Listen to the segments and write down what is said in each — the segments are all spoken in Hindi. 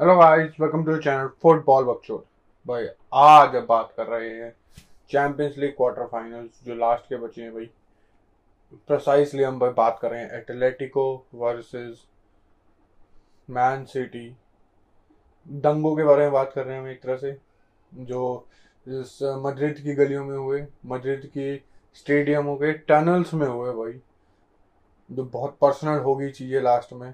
Hello guys welcome to channel football बकचोद भाई, आज अब बात कर रहे हैं चैंपियंस लीग क्वार्टर फाइनल्स जो लास्ट के बचे हैं भाई। प्रिसाइसली हम भाई बात कर रहे हैं एटलेटिको वर्सेस मैन सिटी दंगों के बारे में बात कर रहे हैं हम एक तरह से, जो इस मद्रिद की गलियों में हुए मद्रिद की स्टेडियमों के टनल्स में हुए भाई। जो बहुत पर्सनल होगी चीज़ें लास्ट में।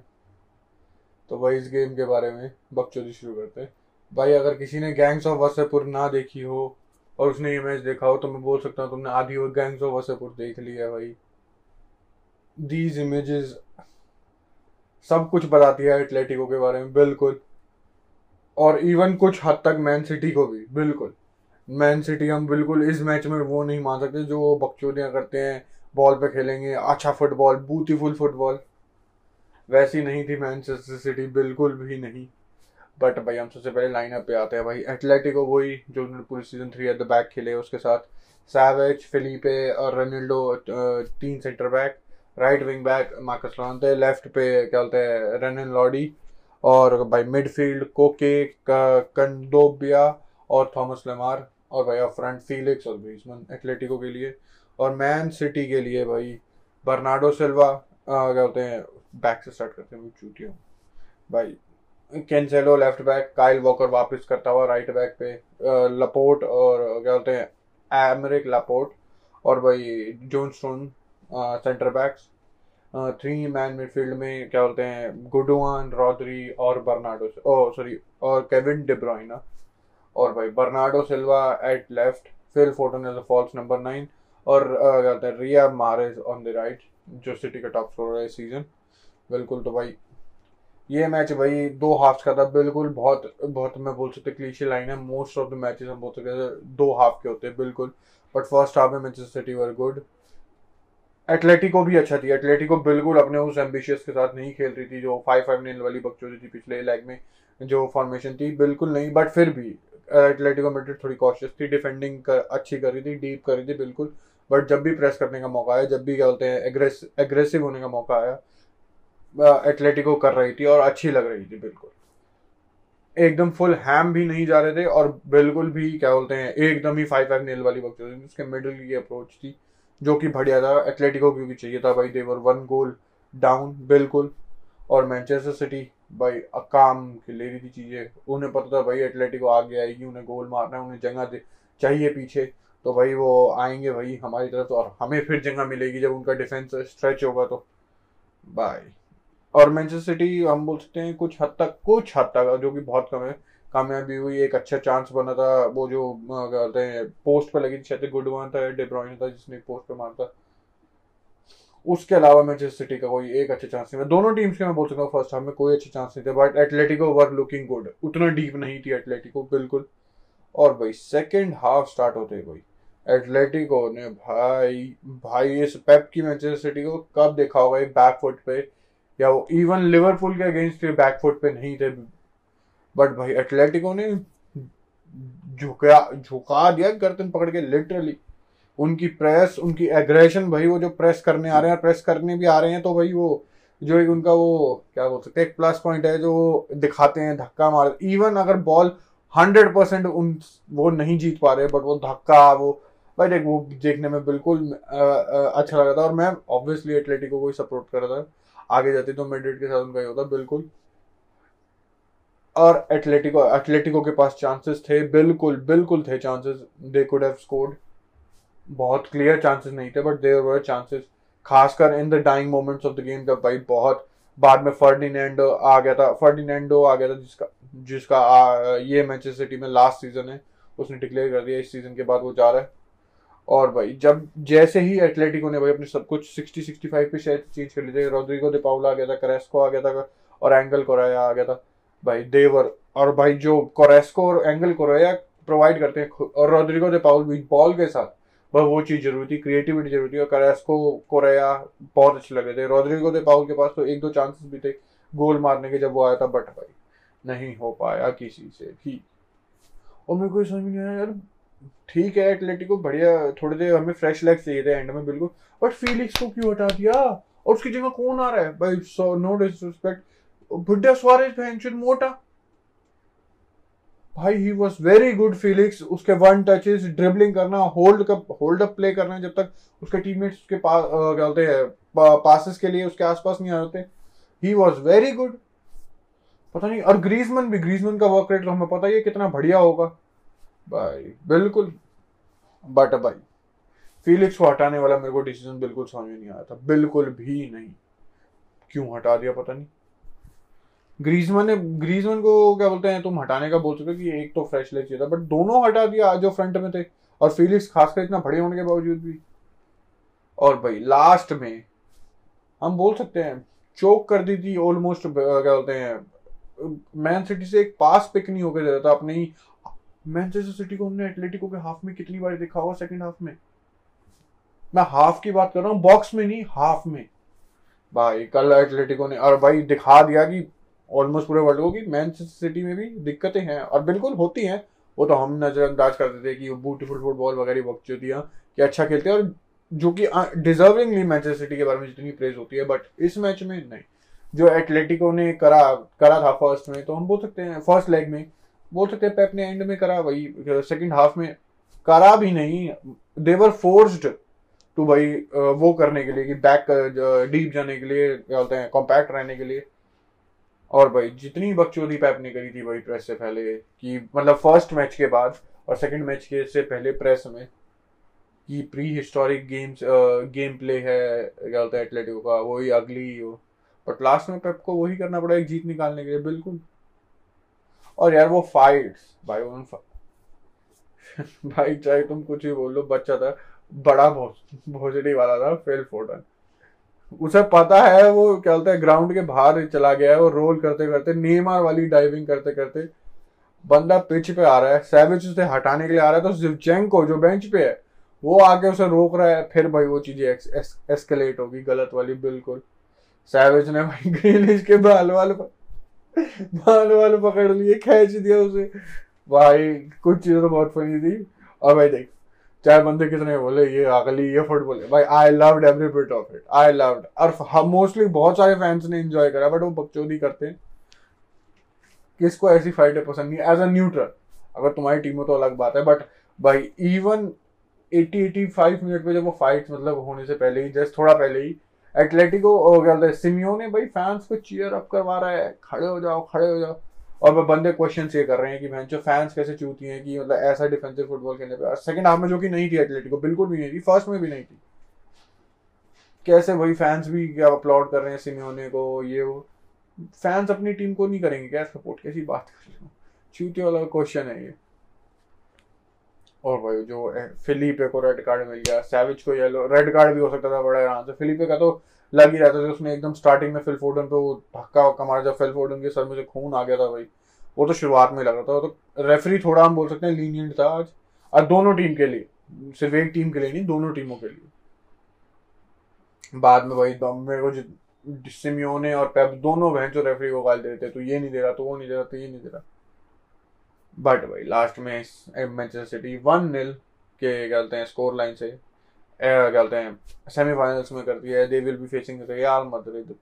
तो भाई इस गेम के बारे में बकचोदी शुरू करते हैं। भाई अगर किसी ने गैंग्स ऑफ़ वसेपुर ना देखी हो और उसने मैच देखा हो तो मैं बोल सकता हूँ तुमने आधी वो गैंग्स ऑफ़ वसेपुर देख लिया भाई। दीज इमेजेस सब कुछ बताती है एटलेटिको के बारे में, बिल्कुल। और इवन कुछ हद तक मैन सिटी को भी, बिल्कुल। मैन सिटी हम बिल्कुल इस मैच में वो नहीं मान सकते जो वो बकचोदियाँ करते हैं बॉल पे खेलेंगे अच्छा फुटबॉल ब्यूटीफुल फुटबॉल वैसी नहीं थी मैनचेस्टर सिटी बिल्कुल भी नहीं। बट भाई, हम सबसे पहले लाइनअप पे आते हैं भाई। एथलेटिको वही, जो उन्होंने पूरी season three at the back खेले उसके साथ। सैवेज फिलिपे और रेनिल्डो तीन centre back right wing back Marcos Llorente left पे क्या बोलते हैं रेनन लॉडी और भाई मिडफील्ड कोके कंडोबिया और थॉमस लेमार और भाई फ्रंट फीलिक्स और ग्रीजमन एथलेटिको के लिए। और मैन सिटी के लिए भाई बर्नाडो सिल्वा क्या बोलते हैं बैक से स्टार्ट करते हैं। चूटियों भाई Cancelo left back Kyle Walker वापस करता हुआ राइट बैक पे लपोर्ट और क्या बोलते हैं एमरिक लपोर्ट और भाई John Stone centre backs three man midfield में क्या बोलते हैं गुडवान रॉदरी और बर्नाडो ओ सॉरी और केविन डिब्रोइना और भाई Bernardo Silva at left Phil Foden as a false number nine और क्या बोलते हैं Riyad Mahrez on the right जो सिटी का टॉप स्कोर है सीज़न बिल्कुल तो भाई ये मैच भाई दो हाफ़ का था बिल्कुल बहुत बहुत मैं बोल सकते क्लीशी लाइन है मोस्ट ऑफ़ द मैचेस हम बोल सकते दो हाफ़ के होते हैं बिल्कुल। बट फ़र्स्ट हाफ़ में matches City were good Atletico भी अच्छा थी एटलेटिको बिल्कुल अपने उस एम्बिशियस के साथ नहीं खेल रही थी जो फाइव फाइव नील वाली बकचोदी थी पिछले लेग में जो फॉर्मेशन थी बिल्कुल नहीं। बट फिर भी एटलेटिको मेड्रिड थोड़ी कॉशियस थी डिफेंडिंग कर, अच्छी कर रही थी डीप कर रही थी बिल्कुल। बट जब भी प्रेस करने का मौका आया जब भी क्या बोलते हैं एग्रेसिव होने का मौका आया एथलेटिको कर रही थी और अच्छी लग रही थी, बिल्कुल। एकदम फुल हैम भी नहीं जा रहे थे और बिल्कुल भी, क्या बोलते हैं, एकदम ही फाइव फाइव नील वाली वक्त थी। उसके मिडिल की अप्रोच थी, जो कि बढ़िया था। एथलेटिको को भी चाहिए था, भाई। देवर वन गोल डाउन बिल्कुल। और मैनचेस्टर सिटी भाई, काम ले रही थी चीज़ें। उन्हें पता था, भाई एथलेटिको आगे आएगी, उन्हें गोल मारना है, उन्हें जगह दे, चाहिए पीछे। तो भाई, वो आएँगे भाई, हमारी तरफ़ और हमें फिर जगह मिलेगी जब उनका डिफेंस स्ट्रेच होगा तो। बाय और मैनचेस्टर सिटी हम बोल सकते हैं, कुछ हद तक, कुछ हद तक, जो कि बहुत कम है, कामयाबी हुई, एक अच्छा चांस बना था, वो जो कहते हैं पोस्ट पे लगी थी, शायद गुडवान था डेब्रॉइन था, जिसने पोस्ट पे मारा था। उसके अलावा मैनचेस्टर सिटी का कोई एक अच्छा चांस नहीं दोनों टीम्स के मैं बोल सकता हूँ फ़र्स्ट हाफ़ में कोई अच्छे चांस नहीं थे but Atletico were looking good उतना डीप नहीं थी एटलेटिको बिल्कुल। और भाई सेकेंड हाफ़ स्टार्ट होते भाई। एटलेटिको ने भाई भाई, इस पेप की मैनचेस्टर सिटी को कब देखा होगा एक बैक फुट पे? या वो इवन लिवरपूल के अगेंस्ट बैक फुट पे नहीं थे बट भाई एटलेटिको ने झुका झुका दिया गर्दन पकड़ के लिटरली उनकी प्रेस उनकी एग्रेशन भाई वो जो प्रेस करने आ रहे हैं प्रेस करने भी आ रहे हैं तो भाई वो जो एक उनका वो, क्या बोल सकते हैं, एक प्लस पॉइंट है जो दिखाते हैं, धक्का मार इवन अगर बॉल हंड्रेड परसेंट उन, वो नहीं जीत पा रहे बट वो धक्का, वो, भाई देख, वो देखने में बिल्कुल अच्छा लगा था, और मैं ऑब्वियसली एटलेटिको को ही सपोर्ट कर रहा था। आगे जाते तो मेड्रिड के साथ उनका ही होता बिल्कुल। और एटलेटिको एटलेटिको के पास चांसेस थे बिल्कुल बिल्कुल थे chances they could have scored बहुत क्लियर चांसेस नहीं थे बट देर वर चांसेस खासकर in the dying moments of the game जब भाई बहुत बाद में फर्डिनेंडो आ गया था। फर्डिनेंडो आ गया था जिसका जिसका आ, ये मैनचेस्टर सिटी में लास्ट सीज़न है। उसने डिक्लेयर कर दिया इस सीज़न के बाद वो जा रहा है। और भाई, जब जैसे ही एथलेटिको ने भाई, अपने सब कुछ सिक्सटी सिक्सटी फाइव पे शायद चेंज कर थे रोड्रिगो दे पाउला आ गया था करेस्को आ गया था, और एंगल कोराया आ गया था। भाई देवर और भाई, जो कोरेस्को और एंगल कोराया प्रोवाइड करते हैं और रोड्रिगो दे पाउल भी बॉल के साथ बस वो चीज़ ज़रूरी थी क्रिएटिविटी ज़रूरी थी, और करेस्को कोराया बहुत अच्छे लगे थे। रोड्रिगो दे पाउल के पास तो एक दो चांसेस भी थे गोल मारने के जब वो आया था बट भाई, नहीं हो पाया किसी से भी। और मेरे को समझ नहीं आया, यार ठीक है एटलेटिको बढ़िया, थोड़ी देर हमें फ्रेश लेग चाहिए थे एंड में, बिल्कुल। बट फीलिक्स को क्यों हटा दिया? और उसकी जगह कौन आ रहा है? भाई सो नो डिसरिस्पेक्ट बुड्ढा सुआरेज पेंशन मोटा। भाई he was very good Felix उसके वन टचेस ड्रिबलिंग करना होल्ड होल्ड अप प्ले करना, जब तक उसके टीममेट्स उसके पास क्या बोलते हैं पासिस के लिए उसके आसपास नहीं आ होते ही वॉज़ वेरी गुड पता नहीं, और ग्रीजमन भी ग्रीजमन का वर्क रेट तो हमें पता ही है कितना बढ़िया होगा। भाई, बिल्कुल। बट भाई फीलिक्स को हटाने वाला मेरे को डिसीज़न बिल्कुल समझ में नहीं आया था। बिल्कुल भी नहीं। क्यों हटा दिया पता नहीं। ग्रीजमन ने ग्रीजमन को क्या बोलते हैं, तुम हटाने का बोल सकते कि एक तो फ्रेश लेग चाहिए था। बट दोनों हटा दिया, जो फ्रंट में थे। और फीलिक्स खासकर इतना बड़े होने के बावजूद भी। और भाई लास्ट में हम बोल सकते हैं चोक कर दी थी ऑलमोस्ट क्या बोलते हैं मैन सिटी से एक पास पिक नहीं होकर देता था। अपने ही मैनचेस्टर सिटी को, हमने एटलेटिको के हाफ़ में कितनी बार देखा होगा सेकंड हाफ़ में? मैं हाफ़ की बात कर रहा हूँ बॉक्स में नहीं हाफ़ में। भाई, कल एटलेटिको ने, और भाई, दिखा दिया कि ऑलमोस्ट पूरे वर्ल्ड को कि मैनचेस्टर सिटी में भी दिक्कतें हैं, और बिल्कुल होती हैं। वो तो हम नजरअंदाज करते थे कि वो ब्यूटीफुल फुटबॉल वगैरह वक्त जो दिया, कि अच्छा खेलते हैं, और जो कि डिजर्विंगली मैनचेस्टर सिटी के बारे में जितनी प्रेज होती है बट इस मैच में नहीं। जो एटलेटिको ने करा करा था फ़र्स्ट में तो हम बोल सकते हैं फ़र्स्ट लेग में बोल सकते हैं पेप ने एंड में करा, वही सेकंड हाफ़ में करा भी नहीं। देवर फोर्स्ड टू भाई वो करने के लिए कि बैक डीप जाने के लिए, क्या बोलते हैं कॉम्पैक्ट रहने के लिए। और भाई, जितनी बकचोदी पैप ने करी थी भाई प्रेस से पहले, कि मतलब फ़र्स्ट मैच के बाद और सेकंड मैच के से पहले प्रेस में, कि prehistoric games game play है, क्या बोलते हैं एथलेटिको का, वही अगली हो बट लास्ट में पेप को वही करना पड़ा, एक जीत निकालने के लिए, बिल्कुल। और यार वो फाइट्स भाई उन भाई चाहे तुम कुछ ही बोल बच्चा था बड़ा भोजड़ी वाला था फेल फोर्टन उसे पता है वो क्या बोलते हैं ग्राउंड के बाहर चला गया है वो रोल करते करते नेमार वाली डाइविंग करते करते बंदा पिच पे आ रहा है सैविच उसे हटाने के लिए आ रहा है तो जिवचेंको जो बेंच पे है वो आके उसे रोक रहा है फिर भाई वो चीज़ें एस, एस, एस्केलेट होगी गलत वाली बिल्कुल। सैविच ने भाई ग्रीनिश के बाल वाल बाल वाल पकड़ लिए, खींच दिया उसे। भाई, कुछ चीज़ें तो बहुत फनी थी। और भाई देख, चाहे बंदे कितने बोले, ये अगली, ये फुटबॉल भाई I loved every bit of it I loved और हम मोस्टली बहुत सारे फैंस ने एंजॉय करा बट वो बकचोदी करते हैं। किसको ऐसी फाइटें पसंद नहीं एज अ न्यूट्रल अगर तुम्हारी टीम हो तो अलग बात है बट भाई इवन 80 85 मिनट पे जब वो फाइट मतलब होने से पहले ही, जस्ट थोड़ा पहले ही एटलेटिको क्या बोलते हैं सिमियो ने भाई फैंस को चीयर अप करवा रहा है। खड़े हो जाओ, खड़े हो जाओ। और वो बंदे क्वेश्चन ये कर रहे हैं कि मैं जो फैंस कैसे चूती हैं कि मतलब ऐसा डिफेंसिव फुटबॉल खेलने पे। सेकंड हाफ़ में जो कि नहीं थी एथलेटिको बिल्कुल भी नहीं थी। फ़र्स्ट में भी नहीं थी। कैसे वही फैंस भी क्या अपलोड कर रहे हैं सिमियोने को, ये वो। फैंस अपनी टीम को नहीं करेंगे, क्या सपोर्ट कैसी बात कर रहे हो? चूती वाला क्वेश्चन है ये। और भाई जो फिलिपे को रेड कार्ड मिल गया सैविच को येलो रेड कार्ड भी हो सकता था बड़ा आराम से। फिलिपे का तो लग ही रहता था उसने एकदम स्टार्टिंग में फिल फोर्डन पे वो धक्का वक्का मारा। जब फिल फोर्डन के सर में से खून आ गया था भाई, वो तो शुरुआत में लग रहा था। तो रेफरी थोड़ा हम बोल सकते हैं लीनियंट था आज। और दोनों टीम के लिए, सिर्फ़ एक टीम के लिए नहीं, दोनों टीमों के लिए। बाद में भाई मेरे को सिमियोने और पेप दोनों बहन जो रेफरी को गाल दे रहे थे तो ये नहीं दे रहा तो वो नहीं दे रहा तो ये नहीं दे रहा। बट भाई लास्ट में मैनचेस्टर सिटी वन नील के बोलते हैं स्कोर लाइन से बोलते हैं सेमीफाइनल्स में करती है। They will be facing Real Madrid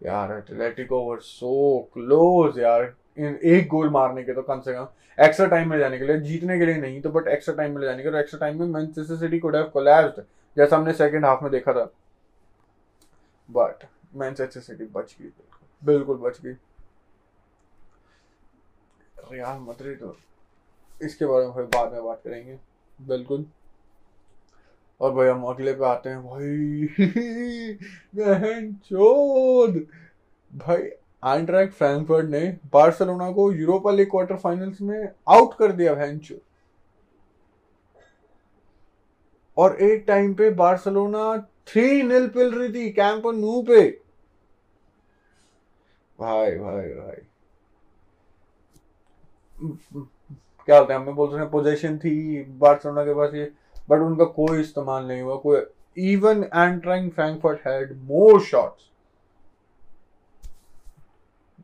यार एटलेटिको वर सो क्लोज यार। एक गोल मारने के तो कम से कम एक्स्ट्रा टाइम में जाने के लिए, जीतने के लिए नहीं तो बट एक्स्ट्रा टाइम में जाने के लिए। एक्स्ट्रा टाइम में Manchester City could have collapsed जैसा हमने सेकंड हाफ़ में देखा था। बट मैनचेस्टर सिटी बच गई। बिल्कुल बच गई। रियाल मैड्रिड तो। इसके बारे में बाद में बात करेंगे। बिल्कुल। और भाई हम अगले पे आते हैं। भाई, बहन चोद। भाई आंट्रैक फ्रैंकफर्ट ने बार्सिलोना को यूरोपा लीग क्वार्टर फाइनल्स में आउट कर दिया, बहन चोद। और एक टाइम पे बार्सिलोना थ्री नील पिल रही थी कैंप नू पे। भाई भाई भाई। क्या होता है, हमें बोलते हैं पोजीशन थी, बार्सिलोना के पास ये बट उनका कोई इस्तेमाल नहीं हुआ, कोई even Eintracht Frankfurt had more shots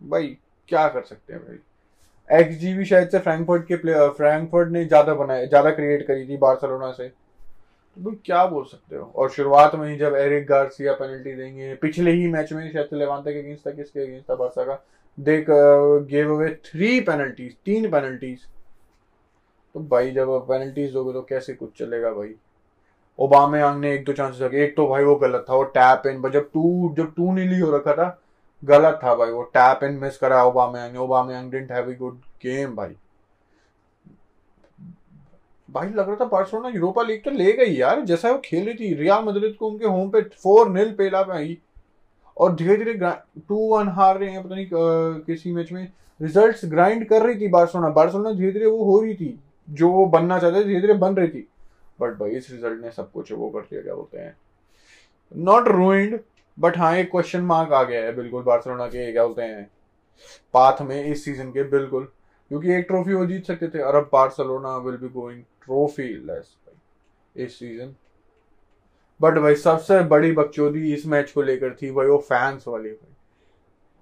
भाई, क्या कर सकते हैं भाई? एक्स जी भी शायद से फ्रैंकफर्ट के प्लेयर फ्रैंकफर्ट ने ज़्यादा बनाया, ज़्यादा क्रिएट करी थी बार्सिलोना से। तो भाई, क्या बोल सकते हो? और शुरुआत में ही जब एरिक गार्सिया पेनल्टी देंगे, पिछले ही मैच में शायद लेवांते के अगेंस्ट था, किसके अगेंस्ट था, बारसा का? They gave away three penalties तीन पेनल्टीज तो भाई, जब पेनल्टीज दोगे तो कैसे कुछ चलेगा भाई? ओबामे अंग ने एक दो चांसेस रखे। एक तो भाई, वो गलत था, वो टैप इन जब टू जब टू नीली हो रखा था, गलत था भाई, वो टैप इन मिस करा ओबामे अंग ने। Aubameyang didn't have a good game भाई। भाई, लग रहा था बार्सिलोना यूरोपा लीग तो ले गई यार, जैसा वो खेल थी। रियल मदरिद को उनके होम पे फोर नील पेला पे और धीरे धीरे टू वन हार रहे हैं, पता नहीं किसी मैच में। रिजल्ट्स ग्राइंड कर रही थी बार्सिलोना बार्सिलोना धीरे धीरे वो हो रही थी, जो वो बनना चाहते थे, धीरे धीरे बन रही थी। बट भाई, इस रिज़ल्ट ने सब कुछ वो कर दिया, क्या बोलते हैं। नॉट रूइंड बट हाँ एक क्वेश्चन मार्क आ गया है, बिल्कुल बार्सिलोना के, क्या बोलते हैं पाथ में, इस सीज़न के, बिल्कुल। क्योंकि एक ट्रॉफी वो जीत सकते थे, और अब Barcelona will be going trophyless इस सीज़न बट भाई सबसे बड़ी बकचोदी इस मैच को लेकर थी भाई वो फैंस वाली भाई।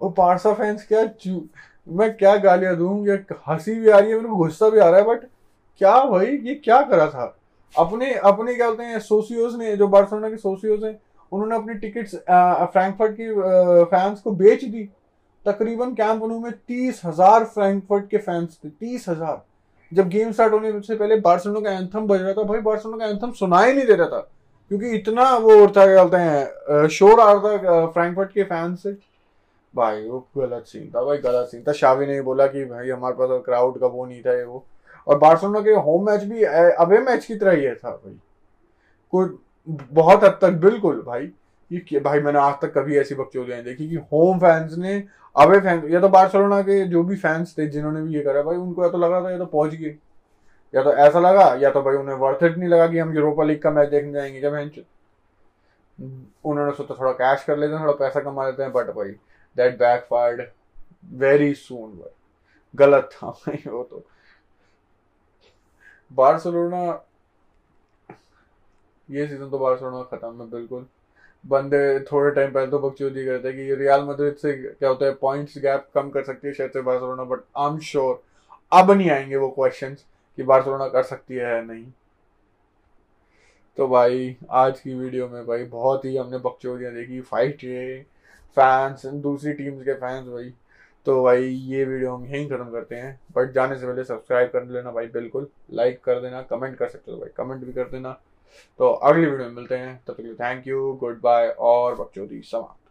वो पारसा फैंस क्या मैं क्या गालियाँ दूँ या हँसी भी आ रही है मेरे को गुस्सा भी आ रहा है बट क्या भाई ये क्या करा था? अपने अपने क्या बोलते हैं सोसियोज ने जो बार्सिलोना के सोसियोज हैं उन्होंने अपनी टिकट्स फ्रैंकफर्ट की आ, फैंस को बेच दी। तकरीबन कैंप में तीस हज़ार फ्रैंकफर्ट के फैंस थे तीस हज़ार। जब गेम स्टार्ट होने से पहले बार्सिलोना का एंथम बज रहा था भाई बार्सिलोना का एंथम सुनाई नहीं दे रहा था। क्योंकि इतना वो उड़ता क्या बोलते हैं शोर आ रहा था फ्रैंकफर्ट के फ़ैन से। भाई, वो गलत सीन था, भाई, गलत सीन था। शावी ने बोला कि भाई, हमारे पास क्राउड का वो नहीं था ये वो। और बार्सिलोना के होम मैच भी अवे मैच की तरह ही था, भाई। कोई, बहुत हद तक, बिल्कुल, भाई। ये भाई, मैंने आज तक कभी ऐसी बकचोदियाँ देखी कि होम फैंस ने अवे फैंस या तो बार्सिलोना के जो भी फैंस थे, जिन्होंने भी ये करा, भाई, उनको या तो लगा था या तो पहुँच गए। या तो ऐसा लगा, या तो भाई उन्हें वर्थ इट नहीं लगा कि हम यूरोपा लीग का मैच देखने जाएँगे जब उन्होंने सोचा थोड़ा कैश कर लेते हैं, थोड़ा पैसा कमा लेते हैं बट भाई that backfired very soon भाई। गलत था भाई वो तो। बार्सिलोना, ये सीज़न तो बार्सिलोना खत्म है, बिल्कुल। बंदे थोड़े टाइम पहले तो बकचोदी करते कि रियल मद्रिद से क्या होता है पॉइंट्स गैप कम कर सकती है शायद से Barcelona but I am sure अब नहीं आएँगे वो क्वेश्चंस कि बार्सिलोना कर सकती है या नहीं। तो भाई, आज की वीडियो में भाई बहुत ही हमने बकचोदियाँ देखी फाइट ये फैंस दूसरी टीम्स के फैंस भाई। तो भाई, ये वीडियो हम यहीं खत्म करते हैं। बट जाने से पहले सब्सक्राइब कर लेना भाई, बिल्कुल। लाइक कर देना कमेंट कर सकते हो भाई कमेंट भी कर देना। तो अगली वीडियो में मिलते हैं, तब तक थैंक यू गुड बाय और बकचोदी समाप्त।